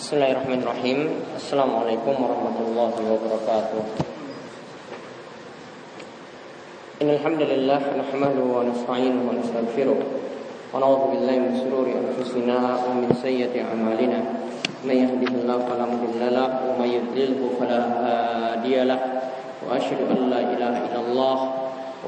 Bismillahirrahmanirrahim Assalamualaikum warahmatullahi wabarakatuh Innalhamdulillah Nahmadu wa nasta'inuhu wa nastaghfiruh Wa na'udhu billahi min sururi anfusina Wa min sayyati amalina Man yahdihillahu fala mudilla Wa man yudlilhu fala hadiyalah Wa ashhadu an la ilaha illallah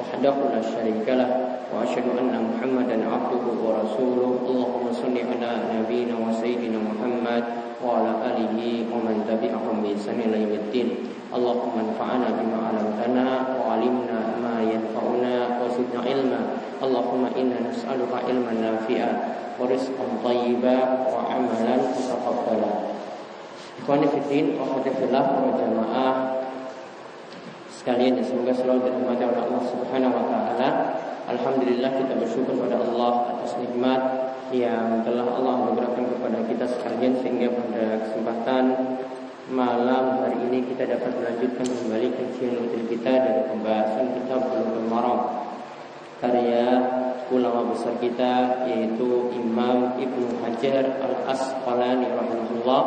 Wahdahu la syarika lah وأشهد أن محمدا عبده ورسوله اللهم صل على نبينا وسيدنا محمد وعلى آله ومن تبعهم بإحسان إلى يوم الدين اللهم انفعنا بما علمتنا وعلمنا ما ينفعنا وزدنا علما اللهم إنا نسألك علما نافعا ورزقا طيبا وعملا متقبلا Ikhwani fiddin, rahmatullah wa jamaah sekalian yang semoga selalu dirahmati oleh Allah Subhanahu wa taala. Alhamdulillah kita bersyukur pada Allah atas nikmat yang telah Allah berikan kepada kita sekalian sehingga pada kesempatan malam hari ini kita dapat melanjutkan kembali kajian rutin kita dari pembahasan kitab Bulughul Maram karya ulama besar kita yaitu Imam Ibnu Hajar Al Asqalani rahimahullah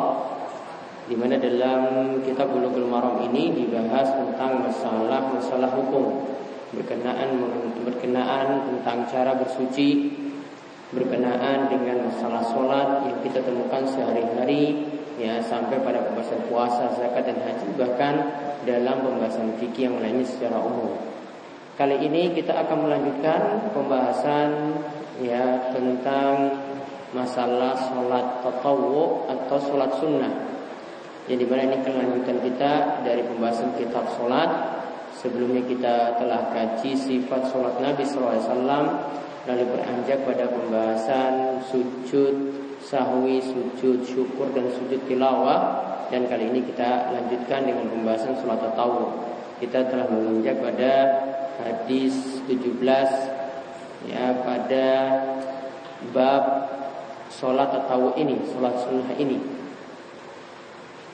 di mana dalam kitab Bulughul Maram ini dibahas tentang masalah-masalah hukum berkenaan berkenaan tentang cara bersuci berkenaan dengan masalah sholat yang kita temukan sehari-hari ya sampai pada pembahasan puasa, zakat dan haji bahkan dalam pembahasan fikih yang lainnya secara umum. Kali ini kita akan melanjutkan pembahasan ya tentang masalah sholat tatawu atau sholat sunnah. Yang di mana ini kelanjutan kita dari pembahasan kitab sholat Sebelumnya kita telah kaji sifat sholat Nabi SAW Lalu beranjak pada pembahasan sujud sahwi, sujud syukur dan sujud tilawah. Dan kali ini kita lanjutkan dengan pembahasan sholat tatawu Kita telah menginjak pada hadis 17 Ya pada bab sholat tatawu ini, sholat sunnah ini.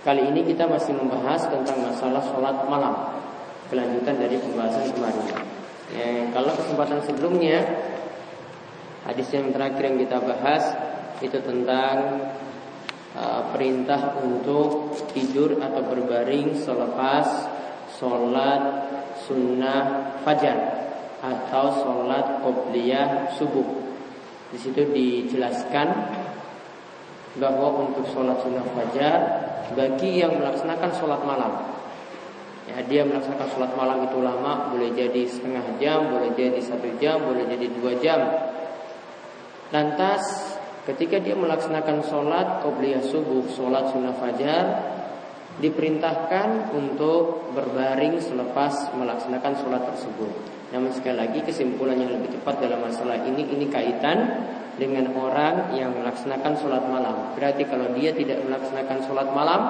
Kali ini kita masih membahas tentang masalah sholat malam kelanjutan dari pembahasan kemarin. Ya, kalau kesempatan sebelumnya hadis yang terakhir yang kita bahas itu tentang uh, perintah untuk tidur atau berbaring selepas sholat sunnah fajar atau sholat qobliyah subuh. Di situ dijelaskan bahwa untuk sholat sunnah fajar bagi yang melaksanakan sholat malam Ya, dia melaksanakan sholat malam itu lama, boleh jadi setengah jam, boleh jadi satu jam, boleh jadi dua jam. Lantas ketika dia melaksanakan sholat qobliyah subuh, sholat sunnah fajar, diperintahkan untuk berbaring selepas melaksanakan sholat tersebut. Namun sekali lagi kesimpulan yang lebih tepat dalam masalah ini ini kaitan dengan orang yang melaksanakan sholat malam. Berarti kalau dia tidak melaksanakan sholat malam,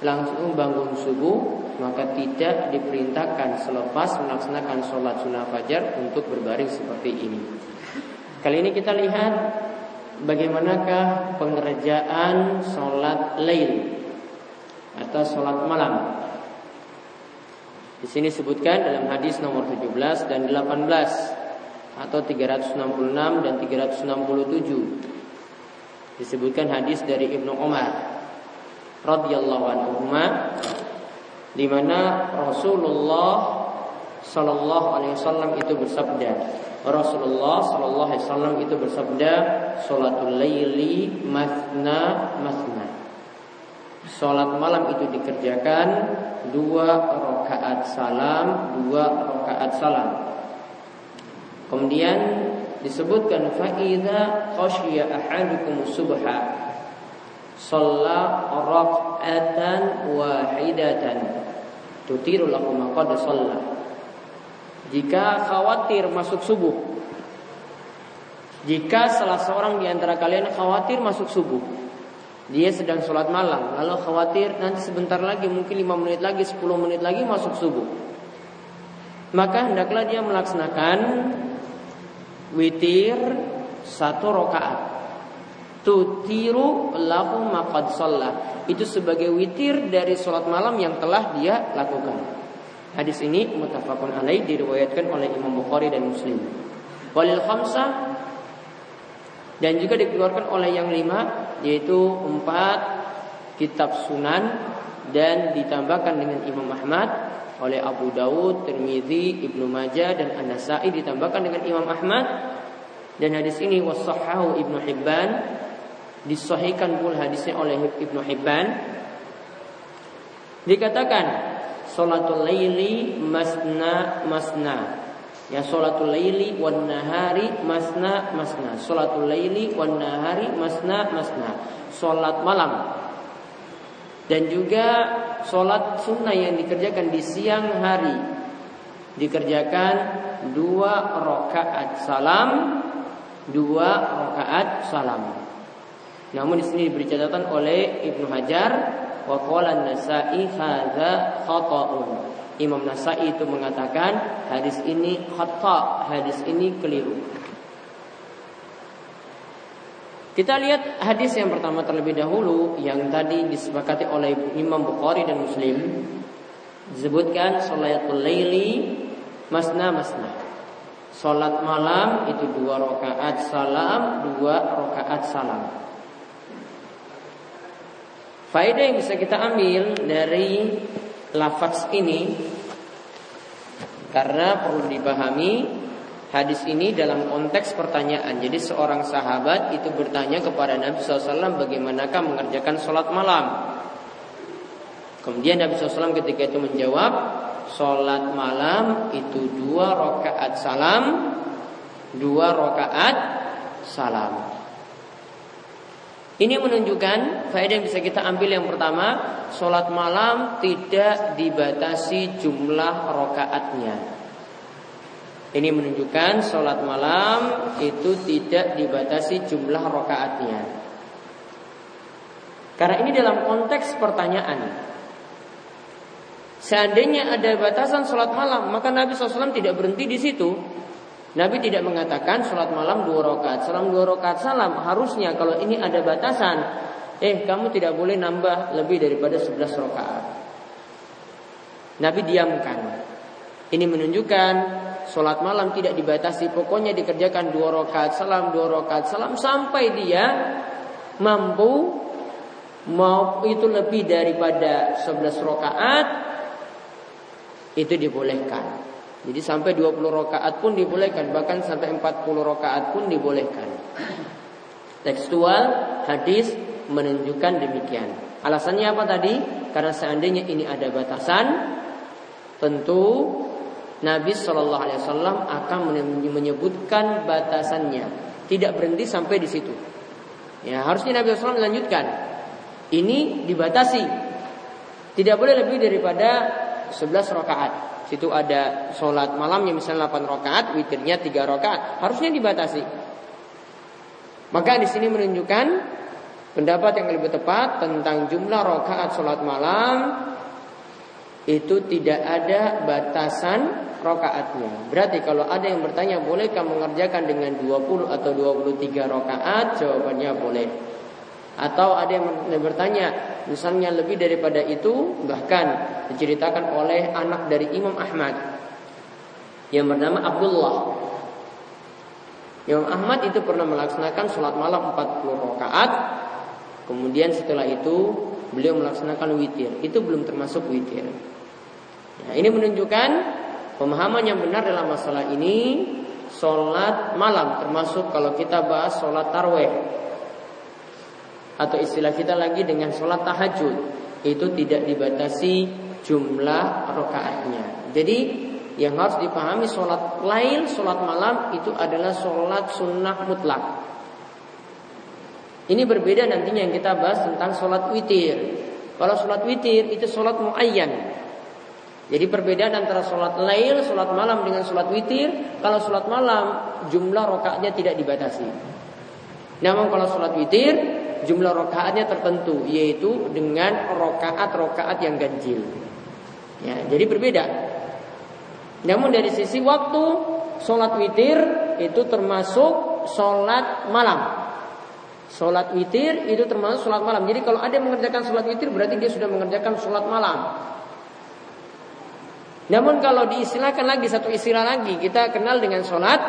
langsung bangun subuh maka tidak diperintahkan selepas melaksanakan sholat sunnah fajar untuk berbaring seperti ini. Kali ini kita lihat bagaimanakah pengerjaan sholat lail atau sholat malam. Di sini disebutkan dalam hadis nomor 17 dan 18 atau 366 dan 367. Disebutkan hadis dari Ibnu Umar radhiyallahu anhu di mana Rasulullah Sallallahu Alaihi Wasallam itu bersabda. Rasulullah Sallallahu Alaihi Wasallam itu bersabda Salatul laili masna masna Salat malam itu dikerjakan dua rakaat salam, dua rakaat salam. Kemudian disebutkan faida khasyiya ahadukum subha Shalla rak'atan wahidatan Tutiru lahu qad Jika khawatir masuk subuh Jika salah seorang di antara kalian khawatir masuk subuh Dia sedang sholat malam Lalu khawatir nanti sebentar lagi Mungkin 5 menit lagi, 10 menit lagi masuk subuh Maka hendaklah dia melaksanakan Witir Satu rokaat tutiru lahu maqad sholat itu sebagai witir dari sholat malam yang telah dia lakukan. Hadis ini mutafakun alaih diriwayatkan oleh Imam Bukhari dan Muslim. Walil khamsah dan juga dikeluarkan oleh yang lima yaitu empat kitab Sunan dan ditambahkan dengan Imam Ahmad oleh Abu Dawud, Tirmidzi, Ibnu Majah dan An-Nasa'i ditambahkan dengan Imam Ahmad. Dan hadis ini wasahahu Ibnu Hibban disahihkan pula hadisnya oleh Ibnu Hibban. Dikatakan salatul laili masna masna. Ya salatul laili wan nahari masna masna. Salatul laili wan nahari masna masna. Salat malam. Dan juga sholat sunnah yang dikerjakan di siang hari. Dikerjakan dua rakaat salam, dua rakaat salam. Namun di sini diberi catatan oleh Ibnu Hajar wa nasai hadza khata'un. Imam Nasai itu mengatakan hadis ini khata, hadis ini keliru. Kita lihat hadis yang pertama terlebih dahulu yang tadi disepakati oleh Imam Bukhari dan Muslim disebutkan salatul laili masna masna. Salat malam itu dua rakaat salam, dua rakaat salam. Faedah yang bisa kita ambil dari lafaz ini karena perlu dipahami Hadis ini dalam konteks pertanyaan. Jadi seorang sahabat itu bertanya kepada Nabi SAW bagaimanakah mengerjakan sholat malam. Kemudian Nabi SAW ketika itu menjawab, sholat malam itu dua rakaat salam, dua rakaat salam. Ini menunjukkan faedah yang bisa kita ambil yang pertama, sholat malam tidak dibatasi jumlah rokaatnya. Ini menunjukkan sholat malam itu tidak dibatasi jumlah rokaatnya. Karena ini dalam konteks pertanyaan. Seandainya ada batasan sholat malam, maka Nabi SAW tidak berhenti di situ. Nabi tidak mengatakan sholat malam dua rakaat, salam dua rakaat salam. Harusnya kalau ini ada batasan, eh kamu tidak boleh nambah lebih daripada 11 rakaat. Nabi diamkan. Ini menunjukkan sholat malam tidak dibatasi, pokoknya dikerjakan dua rakaat salam, dua rakaat salam sampai dia mampu mau itu lebih daripada 11 rakaat itu dibolehkan. Jadi sampai 20 rakaat pun dibolehkan, bahkan sampai 40 rakaat pun dibolehkan. Tekstual hadis menunjukkan demikian. Alasannya apa tadi? Karena seandainya ini ada batasan, tentu Nabi Shallallahu Alaihi Wasallam akan menyebutkan batasannya, tidak berhenti sampai di situ. Ya harusnya Nabi SAW melanjutkan. Ini dibatasi, tidak boleh lebih daripada 11 rakaat. Situ ada sholat malamnya misalnya 8 rakaat, witirnya 3 rakaat, harusnya dibatasi. Maka di sini menunjukkan pendapat yang lebih tepat tentang jumlah rakaat sholat malam itu tidak ada batasan rokaatnya. Berarti kalau ada yang bertanya bolehkah mengerjakan dengan 20 atau 23 rokaat? Jawabannya boleh. Atau ada yang bertanya misalnya lebih daripada itu bahkan diceritakan oleh anak dari Imam Ahmad yang bernama Abdullah. Imam Ahmad itu pernah melaksanakan sholat malam 40 rokaat. Kemudian setelah itu beliau melaksanakan witir. Itu belum termasuk witir. Nah, ini menunjukkan Pemahaman yang benar dalam masalah ini Sholat malam termasuk kalau kita bahas sholat tarweh Atau istilah kita lagi dengan sholat tahajud Itu tidak dibatasi jumlah rokaatnya Jadi yang harus dipahami sholat lain, sholat malam itu adalah sholat sunnah mutlak Ini berbeda nantinya yang kita bahas tentang sholat witir Kalau sholat witir itu sholat muayyan jadi perbedaan antara sholat lail, sholat malam dengan sholat witir. Kalau sholat malam jumlah rokaatnya tidak dibatasi. Namun kalau sholat witir jumlah rokaatnya tertentu, yaitu dengan rokaat-rokaat yang ganjil. Ya, jadi berbeda. Namun dari sisi waktu sholat witir itu termasuk sholat malam. Sholat witir itu termasuk sholat malam. Jadi kalau ada yang mengerjakan sholat witir berarti dia sudah mengerjakan sholat malam. Namun kalau diistilahkan lagi satu istilah lagi kita kenal dengan sholat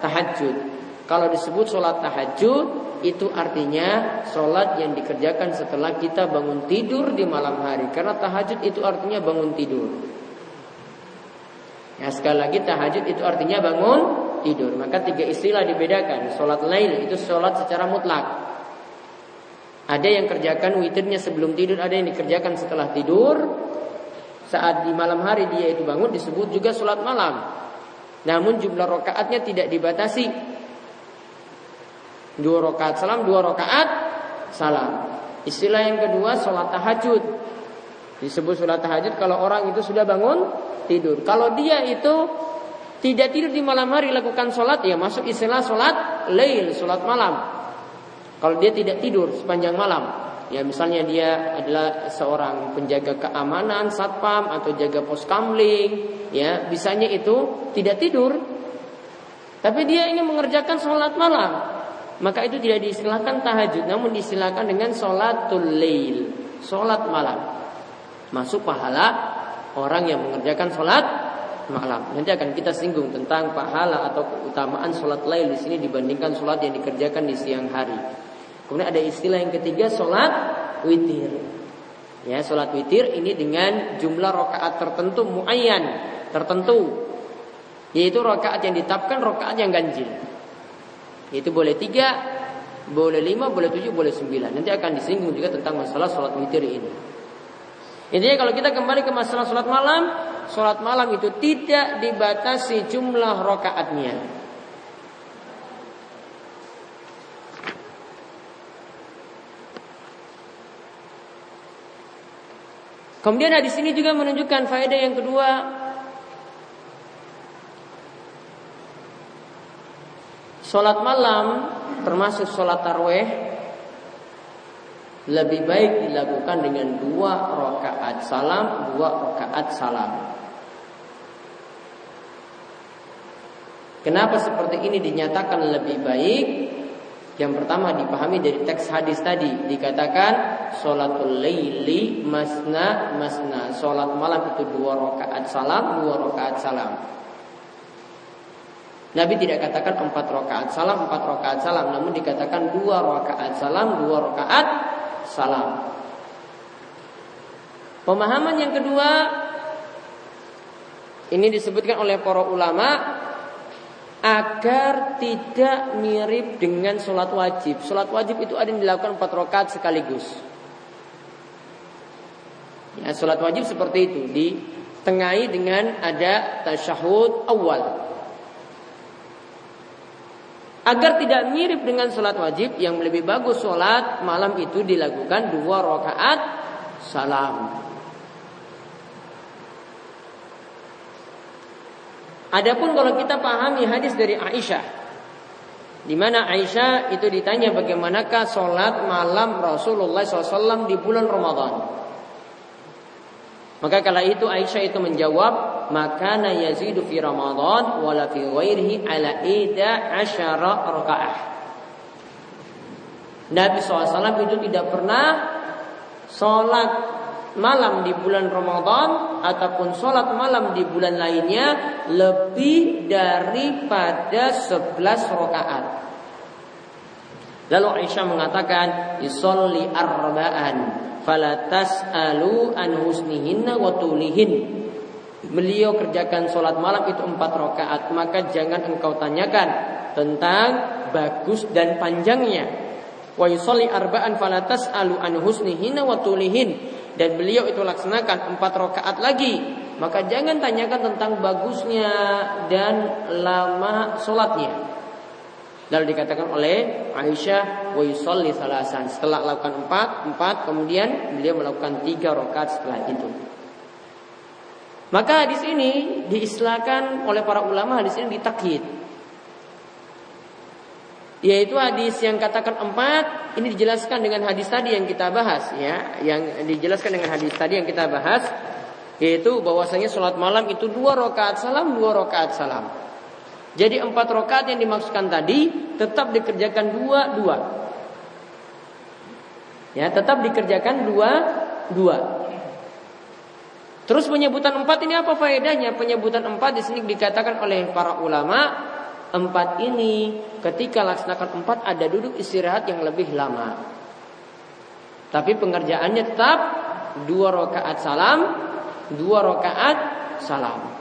tahajud. Kalau disebut sholat tahajud itu artinya sholat yang dikerjakan setelah kita bangun tidur di malam hari. Karena tahajud itu artinya bangun tidur. Ya sekali lagi tahajud itu artinya bangun tidur. Maka tiga istilah dibedakan. Sholat lain itu sholat secara mutlak. Ada yang kerjakan witirnya sebelum tidur, ada yang dikerjakan setelah tidur. Saat di malam hari dia itu bangun disebut juga sholat malam. Namun jumlah rokaatnya tidak dibatasi Dua rakaat salam, dua rakaat salam. Istilah yang kedua sholat tahajud. Disebut sholat tahajud kalau orang itu sudah bangun tidur. Kalau dia itu tidak tidur di malam hari lakukan sholat ya masuk istilah sholat lail, sholat malam. Kalau dia tidak tidur sepanjang malam, ya misalnya dia adalah seorang penjaga keamanan, satpam atau jaga pos kamling, ya bisanya itu tidak tidur, tapi dia ingin mengerjakan sholat malam maka itu tidak diistilahkan tahajud namun diistilahkan dengan sholatul lail sholat malam. Masuk pahala orang yang mengerjakan sholat malam. Nanti akan kita singgung tentang pahala atau keutamaan sholat lail di sini dibandingkan sholat yang dikerjakan di siang hari. Kemudian ada istilah yang ketiga sholat witir. Ya sholat witir ini dengan jumlah rokaat tertentu muayyan tertentu. Yaitu rokaat yang ditapkan rokaat yang ganjil itu boleh tiga, boleh lima, boleh tujuh, boleh sembilan. Nanti akan disinggung juga tentang masalah sholat witir ini. Intinya kalau kita kembali ke masalah sholat malam, sholat malam itu tidak dibatasi jumlah rokaatnya. Kemudian hadis ini juga menunjukkan faedah yang kedua Sholat malam termasuk sholat tarweh lebih baik dilakukan dengan dua rakaat salam, dua rakaat salam. Kenapa seperti ini dinyatakan lebih baik? Yang pertama dipahami dari teks hadis tadi dikatakan sholatul laili masna masna. Sholat malam itu dua rakaat salam, dua rakaat salam. Nabi tidak katakan empat rakaat salam, empat rakaat salam, namun dikatakan dua rakaat salam, dua rakaat salam. Pemahaman yang kedua ini disebutkan oleh para ulama agar tidak mirip dengan sholat wajib. Sholat wajib itu ada yang dilakukan empat rakaat sekaligus. Ya, sholat wajib seperti itu ditengahi dengan ada tasyahud awal. Agar tidak mirip dengan sholat wajib yang lebih bagus sholat malam itu dilakukan dua rakaat salam. Adapun kalau kita pahami hadis dari Aisyah, di mana Aisyah itu ditanya bagaimanakah sholat malam Rasulullah SAW di bulan Ramadan. Maka kala itu Aisyah itu menjawab, maka yazidu fi Ramadan wala fi ghairihi ala ida asyara rakaah. Nabi SAW itu tidak pernah sholat malam di bulan Ramadan ataupun sholat malam di bulan lainnya lebih daripada 11 rakaat. Lalu Aisyah mengatakan, "Isolli arba'an." fala tas'alu an husnihinna wa tulihin. Beliau kerjakan sholat malam itu empat rakaat, maka jangan engkau tanyakan tentang bagus dan panjangnya. Wa yusalli arba'an fala tas'alu an husnihinna wa tulihin. Dan beliau itu laksanakan empat rakaat lagi, maka jangan tanyakan tentang bagusnya dan lama sholatnya. Lalu dikatakan oleh Aisyah wa yusalli salasan. Setelah melakukan empat, empat kemudian beliau melakukan tiga rakaat setelah itu. Maka hadis ini diistilahkan oleh para ulama hadis ini ditakhid. Yaitu hadis yang katakan empat ini dijelaskan dengan hadis tadi yang kita bahas ya, yang dijelaskan dengan hadis tadi yang kita bahas yaitu bahwasanya sholat malam itu dua rakaat salam, dua rakaat salam. Jadi empat rokat yang dimaksudkan tadi tetap dikerjakan dua-dua. Ya, tetap dikerjakan dua-dua. Terus penyebutan empat ini apa faedahnya? Penyebutan empat di sini dikatakan oleh para ulama empat ini ketika laksanakan empat ada duduk istirahat yang lebih lama. Tapi pengerjaannya tetap dua rakaat salam, dua rakaat salam.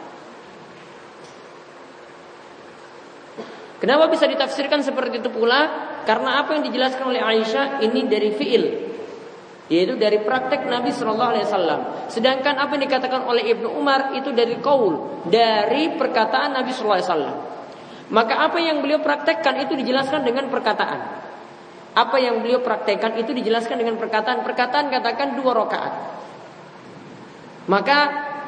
Kenapa bisa ditafsirkan seperti itu pula? Karena apa yang dijelaskan oleh Aisyah ini dari fiil, yaitu dari praktek Nabi Shallallahu Alaihi Wasallam. Sedangkan apa yang dikatakan oleh Ibnu Umar itu dari kaul, dari perkataan Nabi Shallallahu Alaihi Wasallam. Maka apa yang beliau praktekkan itu dijelaskan dengan perkataan. Apa yang beliau praktekkan itu dijelaskan dengan perkataan. Perkataan katakan dua rakaat. Maka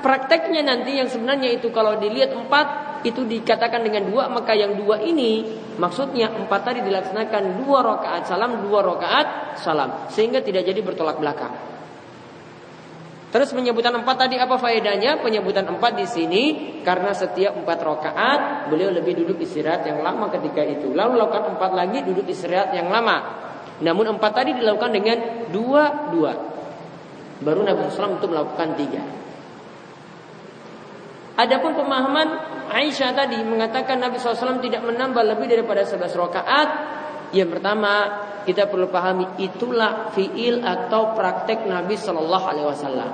prakteknya nanti yang sebenarnya itu kalau dilihat empat itu dikatakan dengan dua maka yang dua ini maksudnya empat tadi dilaksanakan dua rakaat salam dua rakaat salam sehingga tidak jadi bertolak belakang. Terus penyebutan empat tadi apa faedahnya? Penyebutan empat di sini karena setiap empat rakaat beliau lebih duduk istirahat yang lama ketika itu. Lalu lakukan empat lagi duduk istirahat yang lama. Namun empat tadi dilakukan dengan dua dua. Baru Nabi SAW untuk melakukan tiga. Adapun pemahaman Aisyah tadi mengatakan Nabi SAW tidak menambah lebih daripada 11 rakaat. Yang pertama kita perlu pahami itulah fiil atau praktek Nabi Shallallahu Alaihi Wasallam.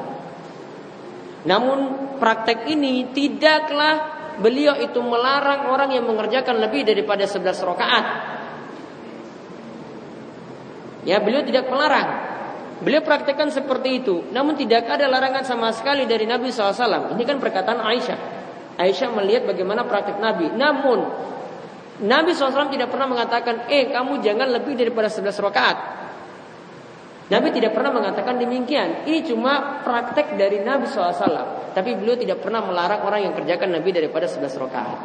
Namun praktek ini tidaklah beliau itu melarang orang yang mengerjakan lebih daripada 11 rakaat. Ya beliau tidak melarang. Beliau praktekkan seperti itu. Namun tidak ada larangan sama sekali dari Nabi SAW. Ini kan perkataan Aisyah. Aisyah melihat bagaimana praktek Nabi. Namun Nabi SAW tidak pernah mengatakan, eh kamu jangan lebih daripada 11 rakaat. Nabi tidak pernah mengatakan demikian. Ini cuma praktek dari Nabi SAW. Tapi beliau tidak pernah melarang orang yang kerjakan Nabi daripada 11 rakaat.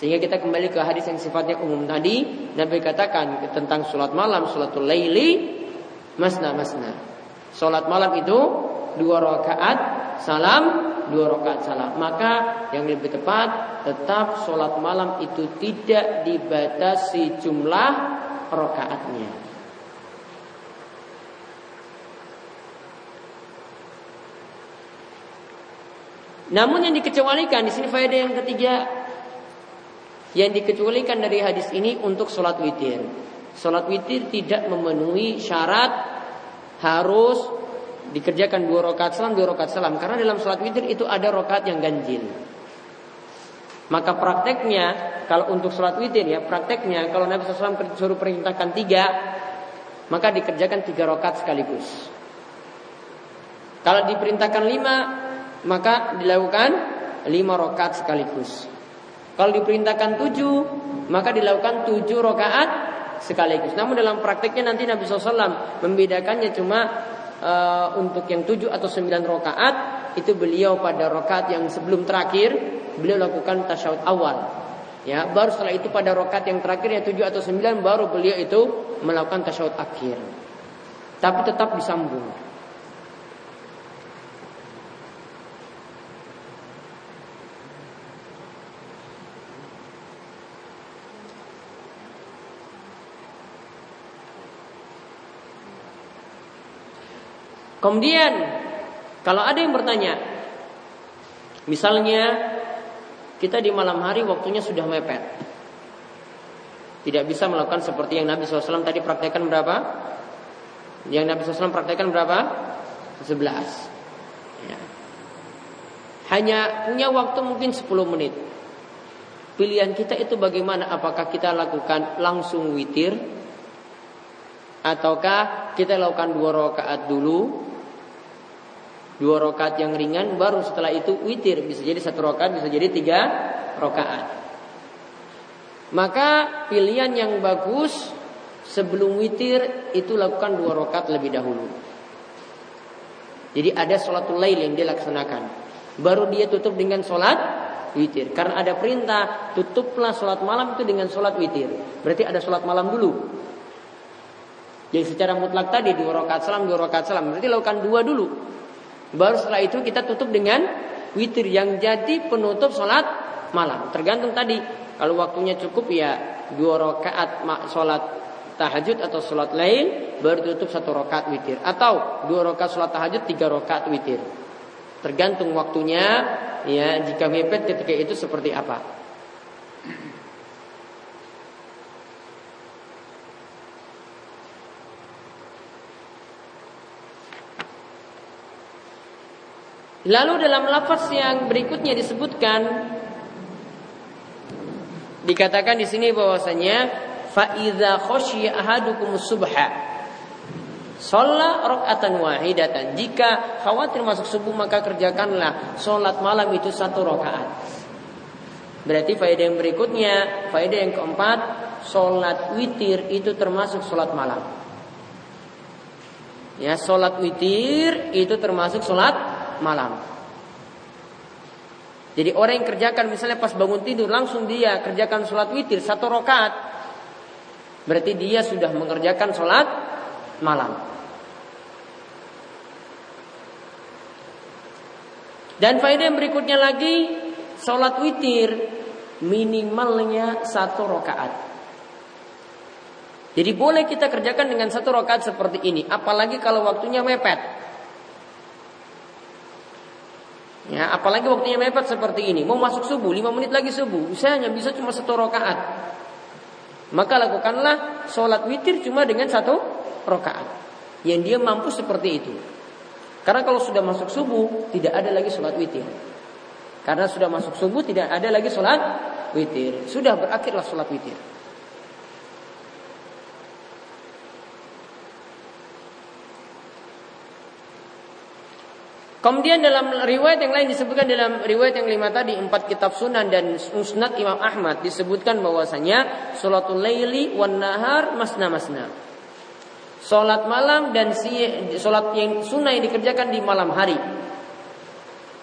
Sehingga kita kembali ke hadis yang sifatnya umum tadi. Nabi katakan tentang sholat malam, sholatul laili masna masna. Salat malam itu dua rakaat salam, dua rakaat salam. Maka yang lebih tepat tetap sholat malam itu tidak dibatasi jumlah rakaatnya. Namun yang dikecualikan di sini faedah yang ketiga yang dikecualikan dari hadis ini untuk sholat witir. Sholat witir tidak memenuhi syarat harus dikerjakan dua rakaat salam, dua rakaat salam. Karena dalam sholat witir itu ada rakaat yang ganjil. Maka prakteknya kalau untuk sholat witir ya prakteknya kalau Nabi SAW suruh perintahkan tiga maka dikerjakan tiga rakaat sekaligus. Kalau diperintahkan lima maka dilakukan lima rakaat sekaligus. Kalau diperintahkan tujuh maka dilakukan tujuh rakaat sekaligus. Namun dalam prakteknya nanti Nabi SAW membedakannya cuma uh, untuk yang tujuh atau sembilan rokaat itu beliau pada rokaat yang sebelum terakhir beliau lakukan tasyahud awal. Ya, baru setelah itu pada rokaat yang terakhir yang tujuh atau sembilan baru beliau itu melakukan tasyahud akhir. Tapi tetap disambung. Kemudian kalau ada yang bertanya, misalnya kita di malam hari waktunya sudah mepet, tidak bisa melakukan seperti yang Nabi SAW tadi praktekkan berapa? Yang Nabi SAW praktekkan berapa? 11 ya. Hanya punya waktu mungkin 10 menit Pilihan kita itu bagaimana Apakah kita lakukan langsung witir Ataukah kita lakukan dua rakaat dulu dua rokat yang ringan baru setelah itu witir. Bisa jadi satu rokat bisa jadi tiga rokaat maka pilihan yang bagus sebelum witir itu lakukan dua rokat lebih dahulu. Jadi ada sholatul lail yang dia laksanakan baru dia tutup dengan sholat witir. Karena ada perintah tutuplah sholat malam itu dengan sholat witir. Berarti ada sholat malam dulu. Jadi secara mutlak tadi dua rokat salam dua rokat salam. Berarti lakukan dua dulu Baru setelah itu kita tutup dengan witir yang jadi penutup sholat malam. Tergantung tadi. Kalau waktunya cukup ya dua rakaat sholat tahajud atau sholat lain baru tutup satu rakaat witir. Atau dua rakaat sholat tahajud tiga rakaat witir. Tergantung waktunya ya jika mepet ketika itu seperti apa. Lalu dalam lafaz yang berikutnya disebutkan dikatakan di sini bahwasanya fa idza khasyiya ahadukum subha Sholat rakaatan wahidatan. Jika khawatir masuk subuh maka kerjakanlah sholat malam itu satu rakaat. Berarti faedah yang berikutnya, faedah yang keempat, sholat witir itu termasuk sholat malam. Ya, sholat witir itu termasuk sholat malam. Jadi orang yang kerjakan misalnya pas bangun tidur langsung dia kerjakan sholat witir satu rakaat, berarti dia sudah mengerjakan sholat malam. Dan faedah yang berikutnya lagi, sholat witir minimalnya satu rakaat. Jadi boleh kita kerjakan dengan satu rakaat seperti ini, apalagi kalau waktunya mepet. Ya, apalagi waktunya mepet seperti ini, mau masuk subuh, lima menit lagi subuh, saya hanya bisa cuma satu rakaat. Maka lakukanlah sholat witir cuma dengan satu rakaat. Yang dia mampu seperti itu. Karena kalau sudah masuk subuh tidak ada lagi sholat witir. Karena sudah masuk subuh tidak ada lagi sholat witir. Sudah berakhirlah sholat witir. Kemudian dalam riwayat yang lain disebutkan dalam riwayat yang lima tadi empat kitab sunan dan musnad Imam Ahmad disebutkan bahwasanya sholatul laili wan nahar masna masna. Sholat malam dan si, sholat yang sunnah yang dikerjakan di malam hari.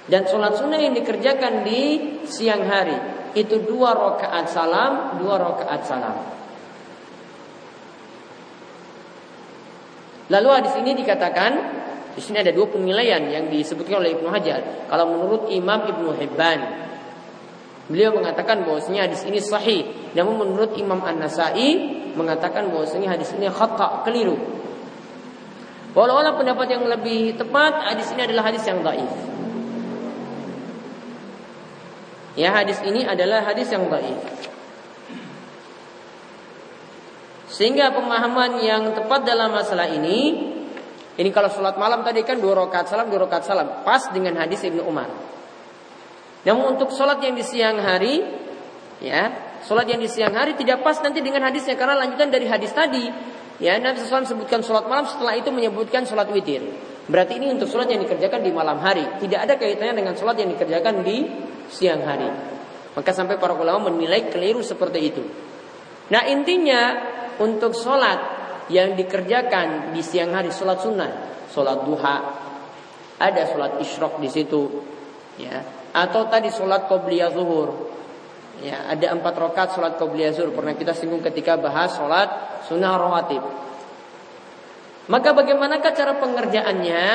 Dan sholat sunnah yang dikerjakan di siang hari. Itu dua rakaat salam, dua rakaat salam. Lalu hadis ini dikatakan di sini ada dua penilaian yang disebutkan oleh Ibnu Hajar. Kalau menurut Imam Ibnu Hibban, beliau mengatakan bahwasanya hadis ini sahih. Namun menurut Imam An-Nasai mengatakan bahwasanya hadis ini khata, keliru. Walau-walau pendapat yang lebih tepat hadis ini adalah hadis yang dhaif. Ya, hadis ini adalah hadis yang dhaif. Sehingga pemahaman yang tepat dalam masalah ini ini kalau sholat malam tadi kan dua rakaat salam, dua rakaat salam, pas dengan hadis Ibnu Umar. Namun untuk sholat yang di siang hari, ya, sholat yang di siang hari tidak pas nanti dengan hadisnya karena lanjutan dari hadis tadi Ya, Nabi SAW sebutkan sholat malam setelah itu menyebutkan sholat witir. Berarti ini untuk sholat yang dikerjakan di malam hari. Tidak ada kaitannya dengan sholat yang dikerjakan di siang hari. Maka sampai para ulama menilai keliru seperti itu. Nah intinya untuk sholat yang dikerjakan di siang hari sholat sunnah, sholat duha, ada sholat isyrok di situ, ya, atau tadi sholat qobliyah zuhur, Ya, ada empat rakaat sholat qobliyah zuhur pernah kita singgung ketika bahas sholat sunnah rawatib. Maka bagaimanakah cara pengerjaannya?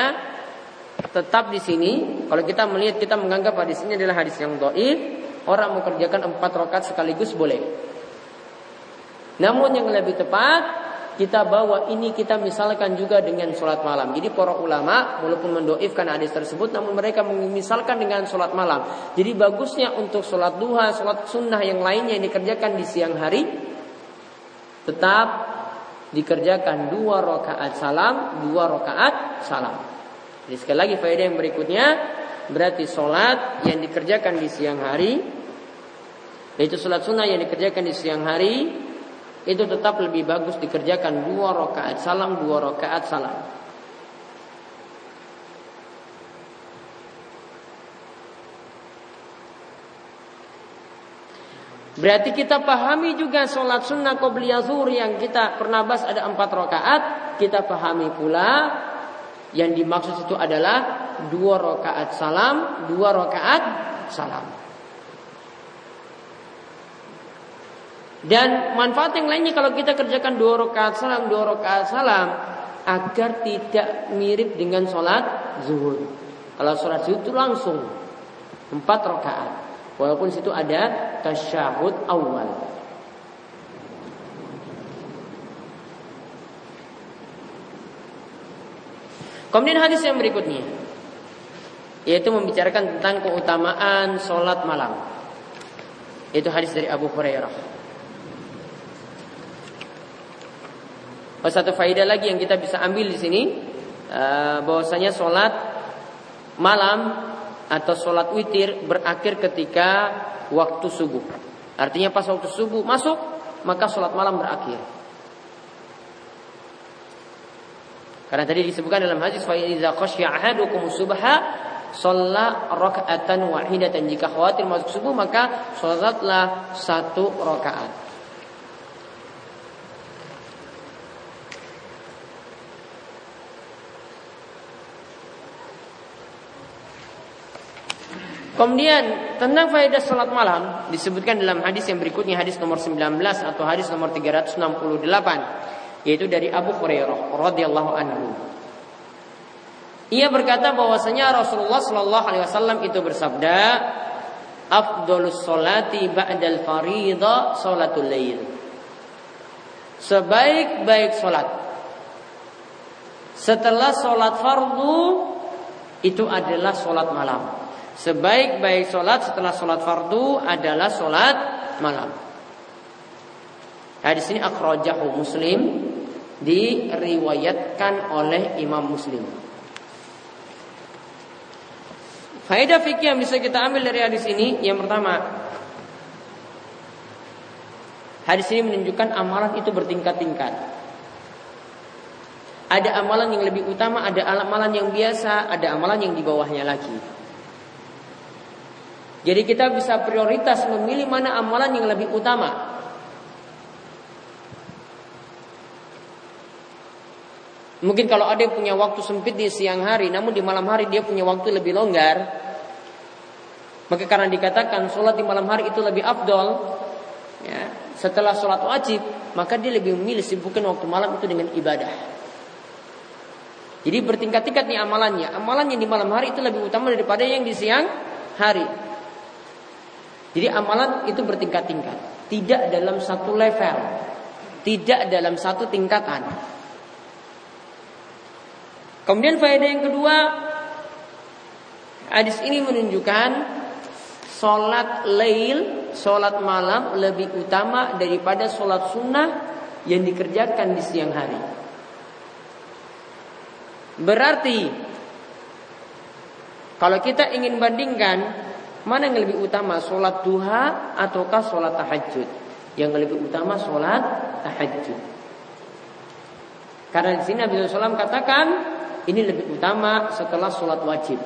Tetap di sini, kalau kita melihat kita menganggap hadis ini adalah hadis yang doif, orang mengerjakan empat rakaat sekaligus boleh. Namun yang lebih tepat kita bawa ini kita misalkan juga dengan sholat malam. Jadi para ulama walaupun mendoifkan hadis tersebut, namun mereka memisalkan dengan sholat malam. Jadi bagusnya untuk sholat duha, sholat sunnah yang lainnya yang dikerjakan di siang hari, tetap dikerjakan dua rakaat salam, dua rakaat salam. Jadi sekali lagi faedah yang berikutnya berarti sholat yang dikerjakan di siang hari, yaitu sholat sunnah yang dikerjakan di siang hari itu tetap lebih bagus dikerjakan dua rakaat salam dua rakaat salam. Berarti kita pahami juga sholat sunnah qobliyah zuhur yang kita pernah bahas ada empat rakaat. Kita pahami pula yang dimaksud itu adalah dua rakaat salam, dua rakaat salam. Dan manfaat yang lainnya kalau kita kerjakan dua rakaat salam, dua rakaat salam agar tidak mirip dengan sholat zuhur. Kalau sholat zuhur itu langsung empat rakaat, walaupun situ ada tasyahud awal. Kemudian hadis yang berikutnya yaitu membicarakan tentang keutamaan sholat malam. Itu hadis dari Abu Hurairah. Oh, satu faedah lagi yang kita bisa ambil di sini uh, bahwasanya sholat malam atau sholat witir berakhir ketika waktu subuh. Artinya pas waktu subuh masuk, maka sholat malam berakhir. Karena tadi disebutkan dalam hadis fa khasya ahadukum subha shalla raka'atan wahidatan jika khawatir masuk subuh maka salatlah satu rakaat. Kemudian tentang faedah salat malam disebutkan dalam hadis yang berikutnya hadis nomor 19 atau hadis nomor 368 yaitu dari Abu Hurairah radhiyallahu anhu. Ia berkata bahwasanya Rasulullah Shallallahu alaihi wasallam itu bersabda, "Afdhalus salati ba'dal fariidha salatul lail." Sebaik-baik salat setelah salat fardu itu adalah salat malam. Sebaik-baik sholat setelah sholat fardu adalah sholat malam. Hadis ini akhrajahu Muslim diriwayatkan oleh Imam Muslim. Faedah fikih yang bisa kita ambil dari hadis ini yang pertama Hadis ini menunjukkan amalan itu bertingkat-tingkat. Ada amalan yang lebih utama, ada amalan yang biasa, ada amalan yang di bawahnya lagi. Jadi kita bisa prioritas memilih mana amalan yang lebih utama. Mungkin kalau ada yang punya waktu sempit di siang hari, namun di malam hari dia punya waktu lebih longgar, maka karena dikatakan sholat di malam hari itu lebih afdol, ya, setelah sholat wajib, maka dia lebih memilih sibukkan waktu malam itu dengan ibadah. Jadi bertingkat-tingkat nih amalannya. Amalan yang di malam hari itu lebih utama daripada yang di siang hari. Jadi amalan itu bertingkat-tingkat, tidak dalam satu level, tidak dalam satu tingkatan. Kemudian faedah yang kedua, hadis ini menunjukkan sholat lail, sholat malam lebih utama daripada sholat sunnah yang dikerjakan di siang hari. Berarti kalau kita ingin bandingkan Mana yang lebih utama, sholat duha ataukah sholat tahajud? Yang lebih utama sholat tahajud. Karena di sini Nabi SAW katakan ini lebih utama setelah sholat wajib.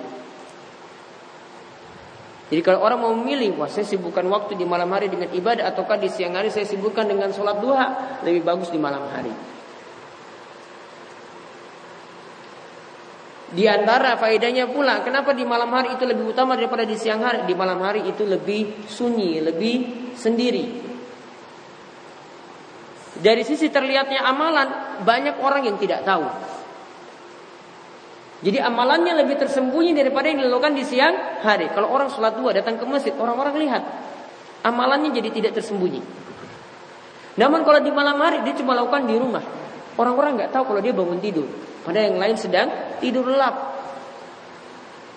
Jadi kalau orang mau memilih, wah saya sibukkan waktu di malam hari dengan ibadah ataukah di siang hari saya sibukkan dengan sholat duha, lebih bagus di malam hari. Di antara faedahnya pula, kenapa di malam hari itu lebih utama daripada di siang hari? Di malam hari itu lebih sunyi, lebih sendiri. Dari sisi terlihatnya amalan, banyak orang yang tidak tahu. Jadi amalannya lebih tersembunyi daripada yang dilakukan di siang hari. Kalau orang sholat dua datang ke masjid, orang-orang lihat. Amalannya jadi tidak tersembunyi. Namun kalau di malam hari dia cuma lakukan di rumah. Orang-orang nggak tahu kalau dia bangun tidur. Pada yang lain sedang tidur lelap.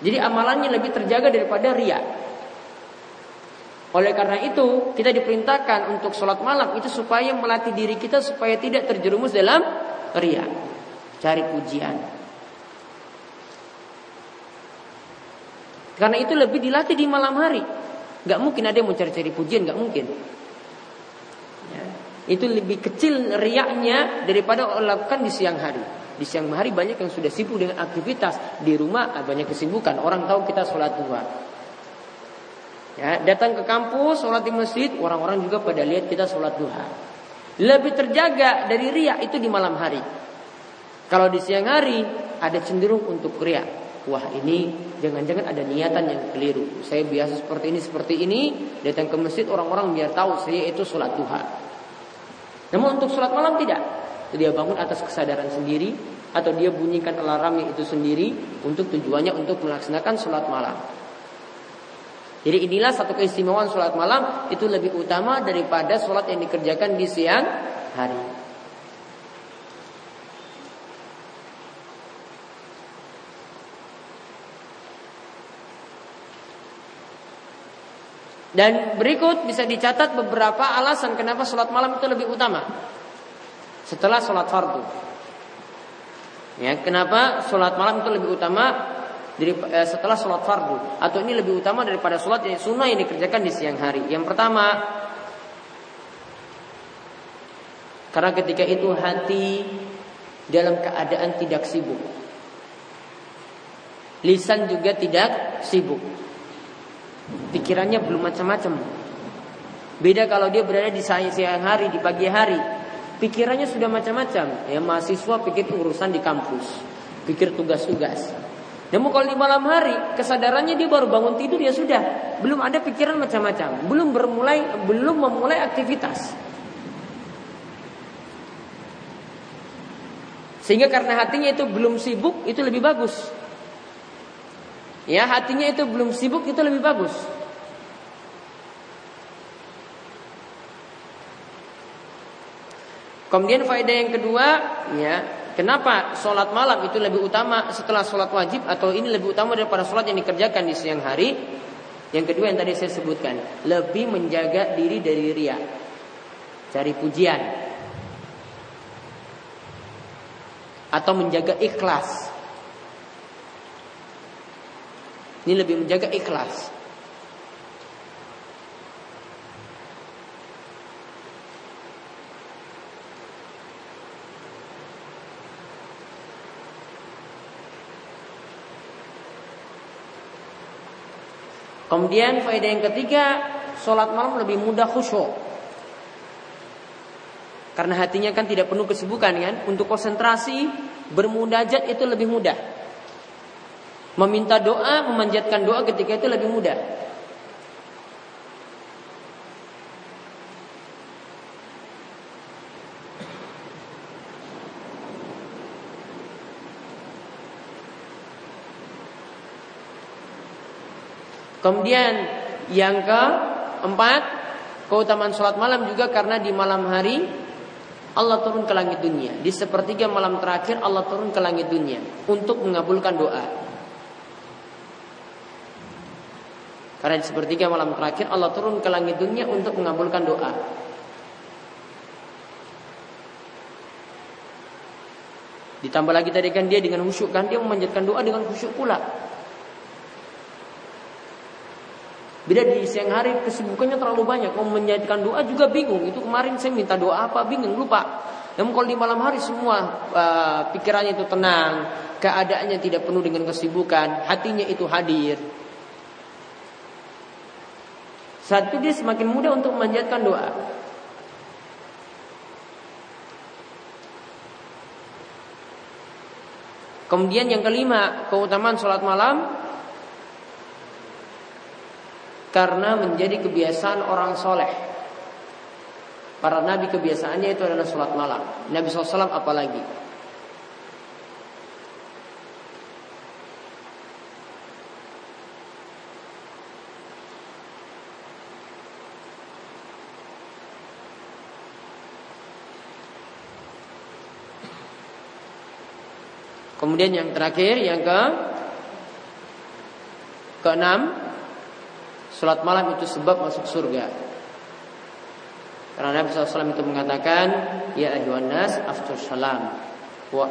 Jadi amalannya lebih terjaga daripada ria. Oleh karena itu, kita diperintahkan untuk sholat malam itu supaya melatih diri kita supaya tidak terjerumus dalam ria. Cari pujian. Karena itu lebih dilatih di malam hari. Gak mungkin ada yang mau cari-cari pujian, gak mungkin. Ya. Itu lebih kecil riaknya daripada lakukan di siang hari. Di siang hari banyak yang sudah sibuk dengan aktivitas di rumah banyak kesibukan. Orang tahu kita sholat duha. Ya, datang ke kampus, sholat di masjid, orang-orang juga pada lihat kita sholat duha. Lebih terjaga dari ria itu di malam hari. Kalau di siang hari ada cenderung untuk ria. Wah ini jangan-jangan ada niatan yang keliru. Saya biasa seperti ini seperti ini, datang ke masjid orang-orang biar tahu saya itu sholat duha. Namun untuk sholat malam tidak dia bangun atas kesadaran sendiri atau dia bunyikan alarmnya itu sendiri untuk tujuannya untuk melaksanakan sholat malam. Jadi inilah satu keistimewaan sholat malam itu lebih utama daripada sholat yang dikerjakan di siang hari. Dan berikut bisa dicatat beberapa alasan kenapa sholat malam itu lebih utama setelah sholat fardu. Ya, kenapa sholat malam itu lebih utama dari eh, setelah sholat fardu atau ini lebih utama daripada sholat yang sunnah yang dikerjakan di siang hari. Yang pertama, karena ketika itu hati dalam keadaan tidak sibuk. Lisan juga tidak sibuk. Pikirannya belum macam-macam. Beda kalau dia berada di siang hari, di pagi hari. Pikirannya sudah macam-macam. Ya mahasiswa pikir urusan di kampus, pikir tugas-tugas. Namun kalau di malam hari kesadarannya dia baru bangun tidur ya sudah, belum ada pikiran macam-macam, belum bermulai belum memulai aktivitas. Sehingga karena hatinya itu belum sibuk itu lebih bagus. Ya, hatinya itu belum sibuk itu lebih bagus. Kemudian faedah yang kedua, ya, Kenapa sholat malam itu lebih utama setelah sholat wajib atau ini lebih utama daripada sholat yang dikerjakan di siang hari? Yang kedua yang tadi saya sebutkan, lebih menjaga diri dari ria, cari pujian, atau menjaga ikhlas. Ini lebih menjaga ikhlas. Kemudian faedah yang ketiga, sholat malam lebih mudah khusyuk. Karena hatinya kan tidak penuh kesibukan kan, untuk konsentrasi bermudajat itu lebih mudah. Meminta doa, memanjatkan doa ketika itu lebih mudah. Kemudian yang keempat, keutamaan sholat malam juga karena di malam hari Allah turun ke langit dunia. Di sepertiga malam terakhir Allah turun ke langit dunia untuk mengabulkan doa. Karena di sepertiga malam terakhir Allah turun ke langit dunia untuk mengabulkan doa. Ditambah lagi tadi kan dia dengan khusyuk kan dia memanjatkan doa dengan khusyuk pula. Beda di siang hari kesibukannya terlalu banyak. Mau menjadikan doa juga bingung. Itu kemarin saya minta doa apa bingung lupa. Namun kalau di malam hari semua uh, pikirannya itu tenang, keadaannya tidak penuh dengan kesibukan, hatinya itu hadir. Saat itu dia semakin mudah untuk memanjatkan doa. Kemudian yang kelima, keutamaan sholat malam karena menjadi kebiasaan orang soleh. Para nabi kebiasaannya itu adalah sholat malam. Nabi SAW apalagi. Kemudian yang terakhir yang ke keenam Salat malam itu sebab masuk surga. Karena Nabi SAW itu mengatakan, Ya ayuhan nas aftur salam wa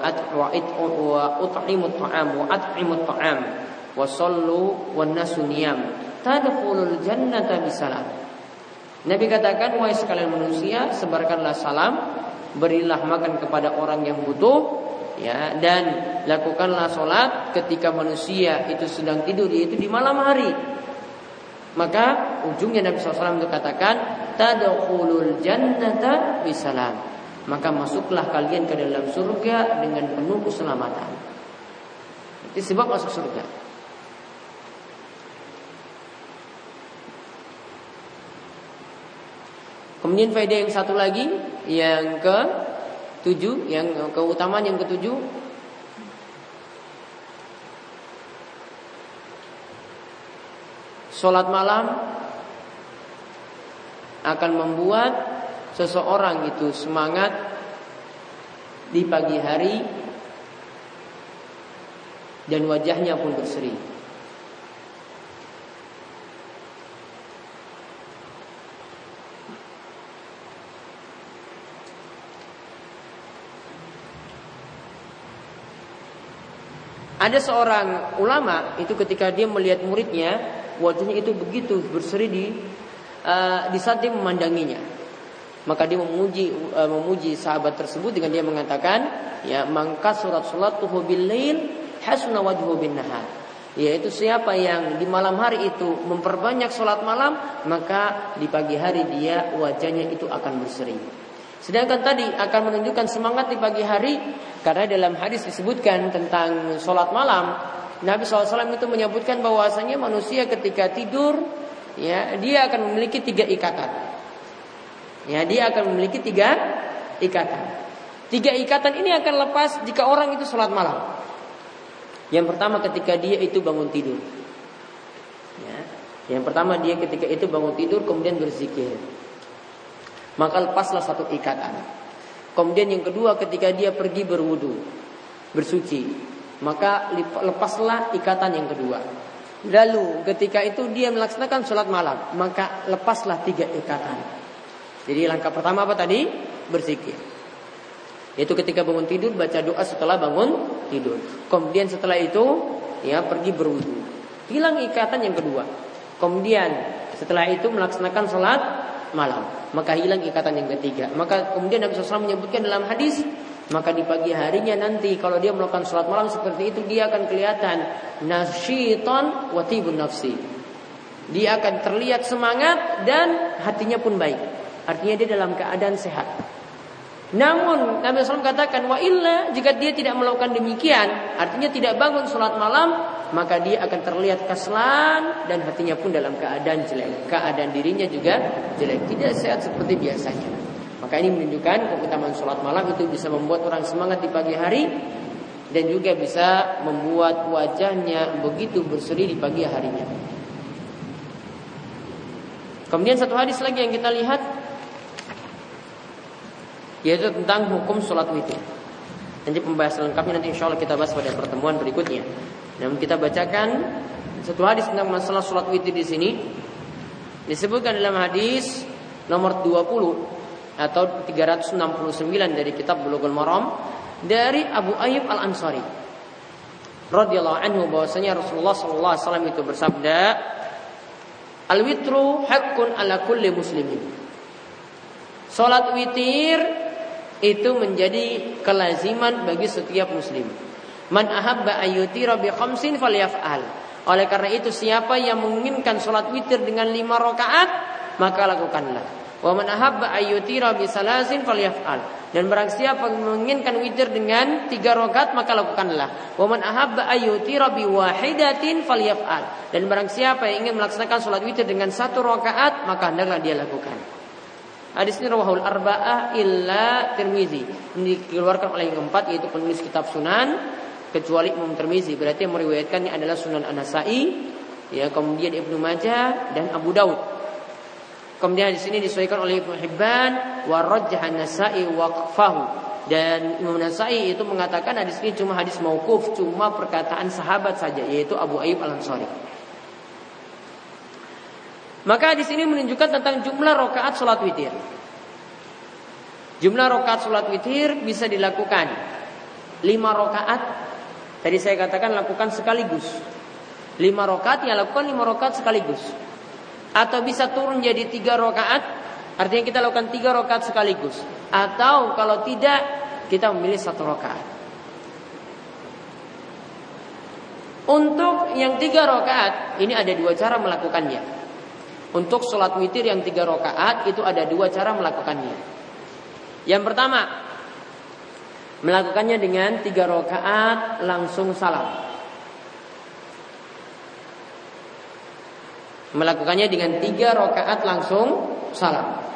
ut'imut ta'am wa at'imut ta'am wa sallu wa nasu niyam tadkhulul jannata bisalam. Nabi katakan, wahai sekalian manusia, sebarkanlah salam, berilah makan kepada orang yang butuh, ya dan lakukanlah sholat ketika manusia itu sedang tidur yaitu di malam hari maka ujungnya Nabi SAW itu katakan Tadkhulul jannata bisalam. Maka masuklah kalian ke dalam surga dengan penuh keselamatan. Itu sebab masuk surga. Kemudian faedah yang satu lagi Yang ke tujuh Yang keutamaan yang ketujuh Sholat malam akan membuat seseorang itu semangat di pagi hari dan wajahnya pun berseri. Ada seorang ulama itu ketika dia melihat muridnya, wajahnya itu begitu berseri di uh, di saat dia memandanginya. Maka dia memuji uh, memuji sahabat tersebut dengan dia mengatakan, ya mangka surat surat bil lail hasuna wajhu bin nahar. Yaitu siapa yang di malam hari itu memperbanyak sholat malam, maka di pagi hari dia wajahnya itu akan berseri. Sedangkan tadi akan menunjukkan semangat di pagi hari karena dalam hadis disebutkan tentang sholat malam. Nabi SAW itu menyebutkan bahwasanya manusia ketika tidur ya dia akan memiliki tiga ikatan. Ya dia akan memiliki tiga ikatan. Tiga ikatan ini akan lepas jika orang itu sholat malam. Yang pertama ketika dia itu bangun tidur. Ya. Yang pertama dia ketika itu bangun tidur kemudian berzikir maka lepaslah satu ikatan. Kemudian yang kedua ketika dia pergi berwudu, bersuci, maka lepaslah ikatan yang kedua. Lalu ketika itu dia melaksanakan sholat malam, maka lepaslah tiga ikatan. Jadi langkah pertama apa tadi? Berzikir. Yaitu ketika bangun tidur baca doa setelah bangun tidur. Kemudian setelah itu ya pergi berwudu. Hilang ikatan yang kedua. Kemudian setelah itu melaksanakan sholat malam. Maka hilang ikatan yang ketiga. Maka kemudian Nabi SAW menyebutkan dalam hadis, maka di pagi harinya nanti kalau dia melakukan sholat malam seperti itu dia akan kelihatan nasyiton watibun nafsi. Dia akan terlihat semangat dan hatinya pun baik. Artinya dia dalam keadaan sehat. Namun Nabi SAW katakan wa illa jika dia tidak melakukan demikian, artinya tidak bangun sholat malam, maka dia akan terlihat kaslan dan hatinya pun dalam keadaan jelek. Keadaan dirinya juga jelek, tidak sehat seperti biasanya. Maka ini menunjukkan keutamaan sholat malam itu bisa membuat orang semangat di pagi hari dan juga bisa membuat wajahnya begitu berseri di pagi harinya. Kemudian satu hadis lagi yang kita lihat yaitu tentang hukum sholat witir. Nanti pembahasan lengkapnya nanti insya Allah kita bahas pada pertemuan berikutnya. Namun kita bacakan satu hadis tentang masalah sholat witir di sini disebutkan dalam hadis nomor 20 atau 369 dari kitab Bulughul Maram dari Abu Ayyub Al Ansari radhiyallahu anhu bahwasanya Rasulullah sallallahu alaihi wasallam itu bersabda Al witru haqqun ala kulli muslimin Salat witir itu menjadi kelaziman bagi setiap muslim. Man ahabba ayyutira bi khamsin falyaf'al. Oleh karena itu siapa yang menginginkan sholat witir dengan lima rakaat maka lakukanlah. Wa man ahabba ayyutira bi falyaf'al. Dan barang siapa menginginkan witir dengan tiga rakaat maka lakukanlah. Wa man ahabba ayyutira bi falyaf'al. Dan barang siapa yang ingin melaksanakan sholat witir dengan satu rakaat maka hendaklah dia lakukan. Hadis ini rawahul arba'ah illa Tirmizi. Ini dikeluarkan oleh yang keempat yaitu penulis kitab Sunan kecuali Imam Tirmizi. Berarti yang meriwayatkannya adalah Sunan An-Nasa'i, ya kemudian Ibnu Majah dan Abu Daud. Kemudian di sini disesuaikan oleh Ibnu Hibban wa An-Nasa'i waqfahu. Dan Imam Nasai itu mengatakan hadis ini cuma hadis mauquf, cuma perkataan sahabat saja yaitu Abu Ayyub Al-Ansari. Maka di sini menunjukkan tentang jumlah rokaat sholat witir. Jumlah rokaat sholat witir bisa dilakukan lima rokaat. Tadi saya katakan lakukan sekaligus. Lima rokaat ya lakukan lima rokaat sekaligus. Atau bisa turun jadi tiga rokaat. Artinya kita lakukan tiga rokaat sekaligus. Atau kalau tidak kita memilih satu rokaat. Untuk yang tiga rokaat ini ada dua cara melakukannya. Untuk sholat witir yang tiga rakaat itu ada dua cara melakukannya. Yang pertama, melakukannya dengan tiga rakaat langsung salam. Melakukannya dengan tiga rakaat langsung salam.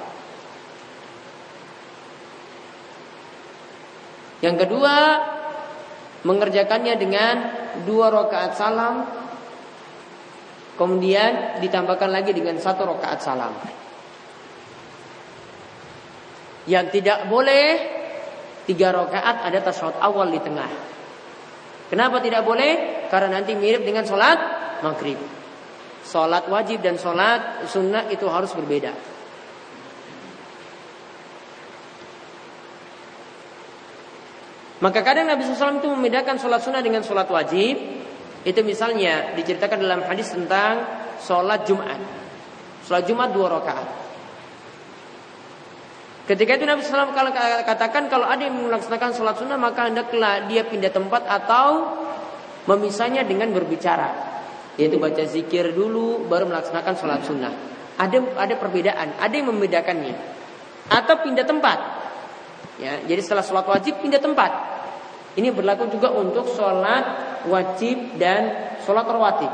Yang kedua, mengerjakannya dengan dua rakaat salam Kemudian ditambahkan lagi dengan satu rakaat salam. Yang tidak boleh tiga rakaat ada tasawuf awal di tengah. Kenapa tidak boleh? Karena nanti mirip dengan sholat maghrib. Sholat wajib dan sholat sunnah itu harus berbeda. Maka kadang Nabi SAW itu membedakan sholat sunnah dengan sholat wajib. Itu misalnya diceritakan dalam hadis tentang sholat Jumat. Sholat Jumat dua rakaat. Ketika itu Nabi SAW katakan kalau ada yang melaksanakan sholat sunnah maka hendaklah dia pindah tempat atau memisahnya dengan berbicara. Yaitu baca zikir dulu baru melaksanakan sholat sunnah. Ada ada perbedaan, ada yang membedakannya. Atau pindah tempat. Ya, jadi setelah sholat wajib pindah tempat. Ini berlaku juga untuk sholat wajib dan sholat rawatib.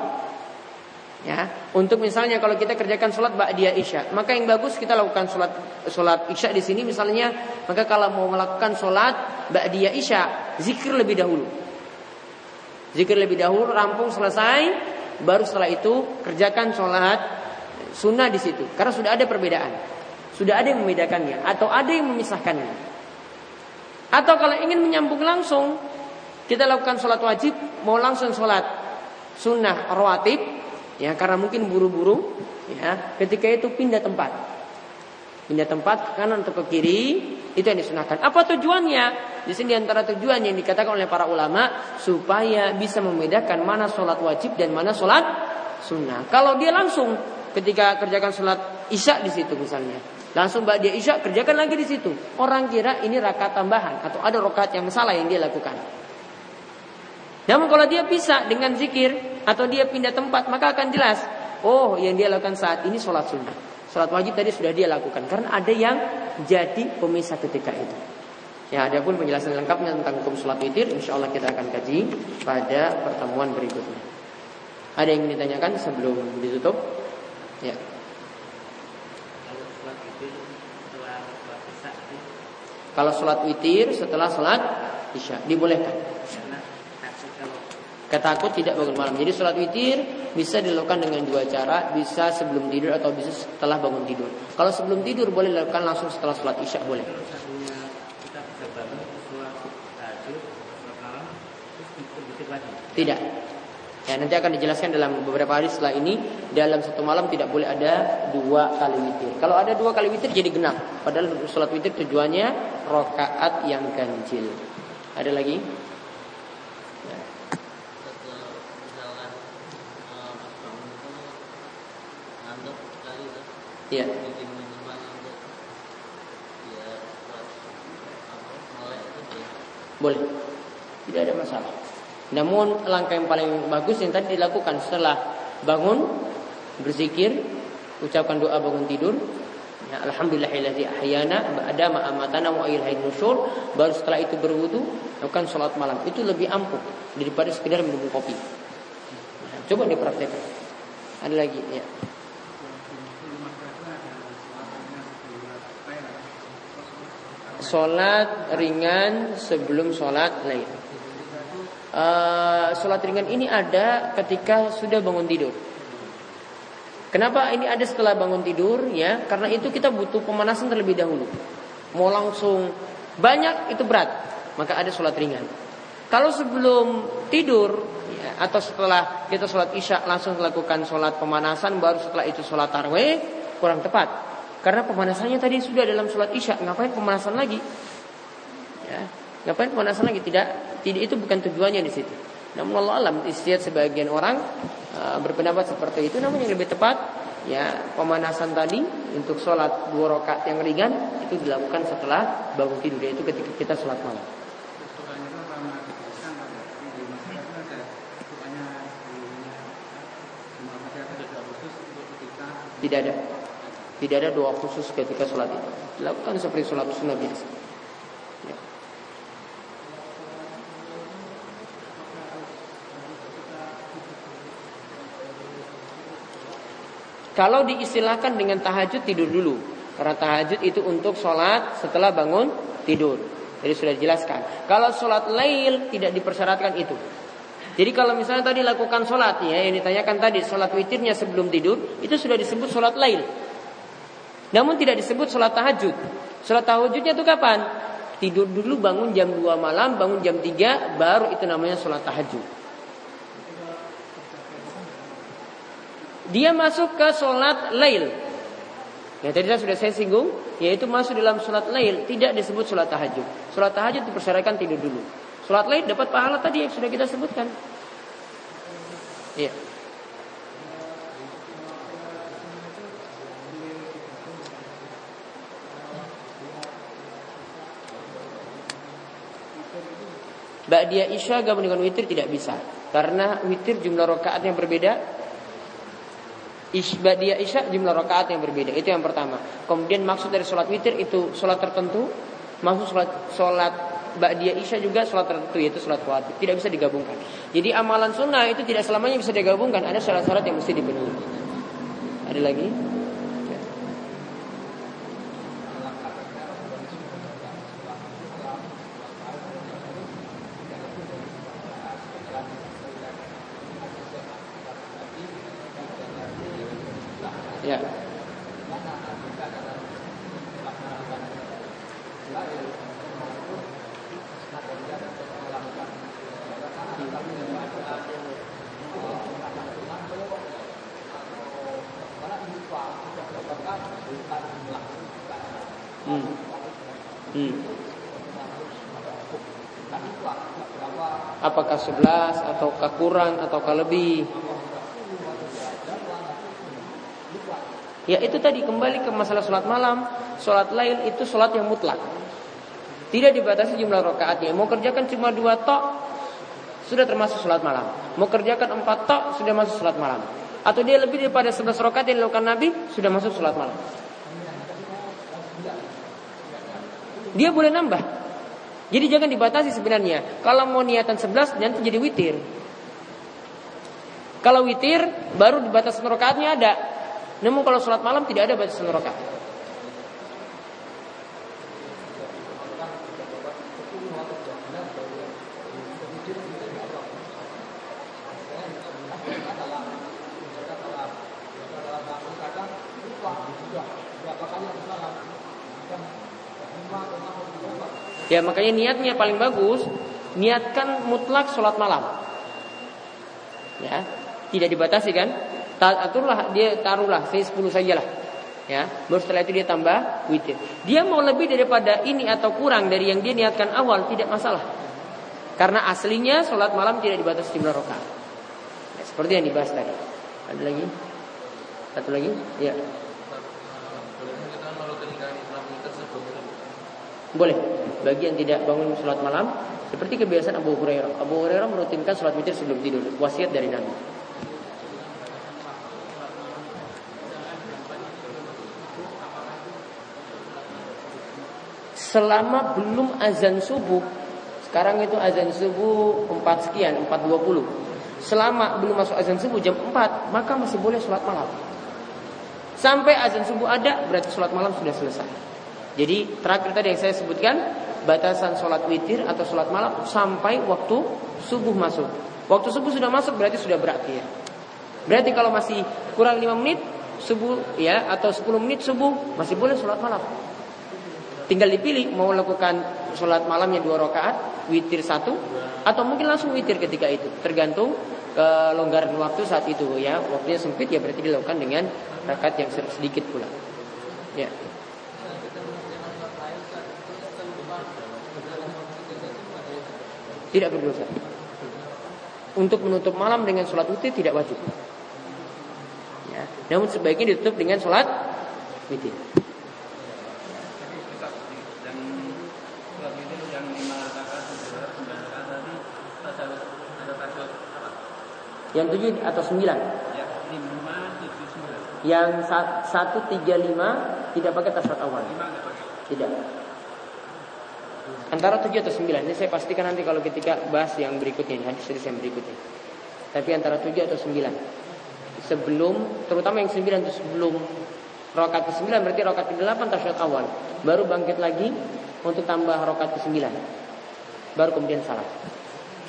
Ya, untuk misalnya kalau kita kerjakan sholat ba'diyah isya, maka yang bagus kita lakukan sholat sholat isya di sini misalnya, maka kalau mau melakukan sholat ba'diyah isya, zikir lebih dahulu. Zikir lebih dahulu, rampung selesai, baru setelah itu kerjakan sholat sunnah di situ. Karena sudah ada perbedaan, sudah ada yang membedakannya atau ada yang memisahkannya. Atau kalau ingin menyambung langsung, kita lakukan sholat wajib, mau langsung sholat sunnah rawatib, ya karena mungkin buru-buru, ya ketika itu pindah tempat, pindah tempat ke kanan atau ke kiri, itu yang disunahkan. Apa tujuannya? Di sini antara tujuan yang dikatakan oleh para ulama supaya bisa membedakan mana sholat wajib dan mana sholat sunnah. Kalau dia langsung ketika kerjakan sholat isya di situ misalnya, Langsung mbak dia isya kerjakan lagi di situ. Orang kira ini rakaat tambahan atau ada rakaat yang salah yang dia lakukan. Namun kalau dia bisa dengan zikir atau dia pindah tempat maka akan jelas. Oh yang dia lakukan saat ini sholat sunnah. Sholat wajib tadi sudah dia lakukan. Karena ada yang jadi pemisah ketika itu. Ya, ada pun penjelasan lengkapnya tentang hukum sholat witir, insya Allah kita akan kaji pada pertemuan berikutnya. Ada yang ingin ditanyakan sebelum ditutup? Ya. Kalau sholat witir setelah sholat isya dibolehkan. Ketakut tidak bangun malam. Jadi sholat witir bisa dilakukan dengan dua cara, bisa sebelum tidur atau bisa setelah bangun tidur. Kalau sebelum tidur boleh dilakukan langsung setelah sholat isya boleh. Tidak. Ya, nanti akan dijelaskan dalam beberapa hari setelah ini dalam satu malam tidak boleh ada dua kali witir. Kalau ada dua kali witir jadi genap. Padahal sholat witir tujuannya rokaat yang ganjil. Ada lagi? Iya. Boleh. Tidak ada masalah. Namun langkah yang paling bagus yang tadi dilakukan setelah bangun berzikir, ucapkan doa bangun tidur. Ya, Alhamdulillahilladzi ahyana ba'da ma amatana wa ilaihi nusyur. Baru setelah itu berwudu, lakukan sholat malam. Itu lebih ampuh daripada sekedar minum kopi. Ya, coba dipraktekkan. Ada lagi ya. Sholat ringan sebelum sholat lain uh, sholat ringan ini ada ketika sudah bangun tidur. Kenapa ini ada setelah bangun tidur? Ya, karena itu kita butuh pemanasan terlebih dahulu. Mau langsung banyak itu berat, maka ada sholat ringan. Kalau sebelum tidur ya, atau setelah kita sholat isya langsung melakukan sholat pemanasan, baru setelah itu sholat tarweh kurang tepat. Karena pemanasannya tadi sudah dalam sholat isya, ngapain pemanasan lagi? Ya, ngapain pemanasan lagi? Tidak tidak itu bukan tujuannya di situ. Namun Allah alam istiad sebagian orang uh, berpendapat seperti itu. Namun yang lebih tepat ya pemanasan tadi untuk sholat dua rakaat yang ringan itu dilakukan setelah bangun tidur yaitu ketika kita sholat malam. Tidak ada. Tidak ada doa khusus ketika sholat itu. Dilakukan seperti sholat sunnah biasa. Kalau diistilahkan dengan tahajud tidur dulu. Karena tahajud itu untuk sholat setelah bangun tidur. Jadi sudah dijelaskan. Kalau sholat lail tidak dipersyaratkan itu. Jadi kalau misalnya tadi lakukan sholat ya yang ditanyakan tadi sholat witirnya sebelum tidur itu sudah disebut sholat lail. Namun tidak disebut sholat tahajud. Sholat tahajudnya itu kapan? Tidur dulu bangun jam 2 malam, bangun jam 3, baru itu namanya sholat tahajud. Dia masuk ke sholat lail. Ya tadi sudah saya singgung, yaitu masuk dalam sholat lail tidak disebut sholat tahajud. Sholat tahajud dipersyaratkan tidur dulu. Sholat lail dapat pahala tadi yang sudah kita sebutkan. Iya. Ba'diyah Isya gabung dengan witir tidak bisa. Karena witir jumlah rakaat yang berbeda Isbadiyah Isya jumlah rakaat yang berbeda. Itu yang pertama. Kemudian maksud dari sholat witir itu sholat tertentu. Maksud sholat sholat Ba'diyah Isya juga sholat tertentu yaitu sholat khawatir. Tidak bisa digabungkan. Jadi amalan sunnah itu tidak selamanya bisa digabungkan. Ada syarat-syarat yang mesti dipenuhi. Ada lagi? Apakah 11 ataukah kurang ataukah lebih? Ya itu tadi kembali ke masalah sholat malam. Sholat lain itu sholat yang mutlak. Tidak dibatasi jumlah rakaatnya. Mau kerjakan cuma dua tok Sudah termasuk sholat malam. Mau kerjakan empat tok Sudah masuk sholat malam. Atau dia lebih daripada 11 rakaat yang dilakukan Nabi Sudah masuk sholat malam. Dia boleh nambah jadi jangan dibatasi sebenarnya. Kalau mau niatan 11 nanti jadi witir. Kalau witir baru dibatasi rakaatnya ada. Namun kalau sholat malam tidak ada batasan rakaat. Ya makanya niatnya paling bagus niatkan mutlak sholat malam. Ya, tidak dibatasi kan? Aturlah dia taruhlah saya 10 sajalah. Ya, baru setelah itu dia tambah witir. Dia mau lebih daripada ini atau kurang dari yang dia niatkan awal tidak masalah. Karena aslinya sholat malam tidak dibatasi jumlah rakaat. Ya, seperti yang dibahas tadi. Ada lagi? Satu lagi? Ya. Boleh. Bagi yang tidak bangun sholat malam, seperti kebiasaan Abu Hurairah. Abu Hurairah merutinkan sholat witir sebelum tidur. Wasiat dari Nabi. Selama belum azan subuh, sekarang itu azan subuh 4 sekian, 4.20. Selama belum masuk azan subuh jam 4, maka masih boleh sholat malam. Sampai azan subuh ada, berarti sholat malam sudah selesai. Jadi terakhir tadi yang saya sebutkan batasan sholat witir atau sholat malam sampai waktu subuh masuk. Waktu subuh sudah masuk berarti sudah berakhir. Berarti kalau masih kurang 5 menit subuh ya atau 10 menit subuh masih boleh sholat malam. Tinggal dipilih mau lakukan sholat malamnya dua rakaat, witir satu, atau mungkin langsung witir ketika itu, tergantung kelonggaran waktu saat itu ya. Waktunya sempit ya berarti dilakukan dengan rakaat yang sedikit pula. Ya. Tidak berdosa. Untuk menutup malam dengan sholat witir tidak wajib. Ya. Namun sebaiknya ditutup dengan sholat witir. Yang tujuh atau sembilan? Yang satu tiga lima tidak pakai tasawuf awal. Tidak. Antara 7 atau 9 Ini saya pastikan nanti kalau ketika bahas yang berikutnya Hadis-hadis yang berikutnya. Tapi antara 7 atau 9 Sebelum Terutama yang 9 itu sebelum Rokat ke-9 berarti rokat ke-8 tasyahud awal. Baru bangkit lagi Untuk tambah rokat ke-9 Baru kemudian salam.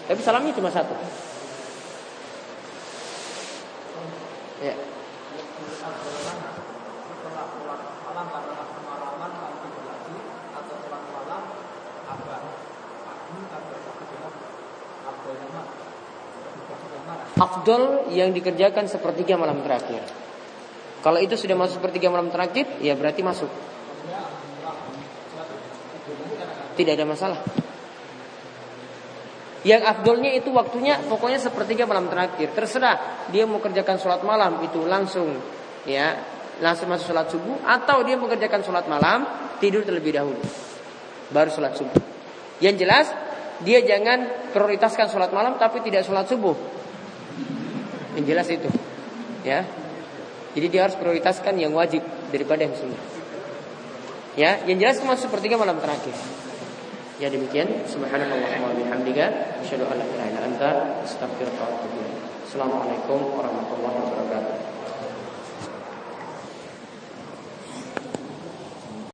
Tapi salamnya cuma satu. Ya afdol yang dikerjakan sepertiga malam terakhir. Kalau itu sudah masuk sepertiga malam terakhir, ya berarti masuk. Tidak ada masalah. Yang afdolnya itu waktunya pokoknya sepertiga malam terakhir. Terserah dia mau kerjakan sholat malam itu langsung ya langsung masuk sholat subuh atau dia mengerjakan sholat malam tidur terlebih dahulu baru sholat subuh. Yang jelas dia jangan prioritaskan sholat malam tapi tidak sholat subuh. Yang jelas itu, ya. Jadi dia harus prioritaskan yang wajib daripada yang sunnah. Ya, yang jelas cuma sepertiga malam terakhir. Ya demikian. Subhanallah wa bihamdika asyhadu an la ilaha illa anta atubu Assalamualaikum warahmatullahi wabarakatuh.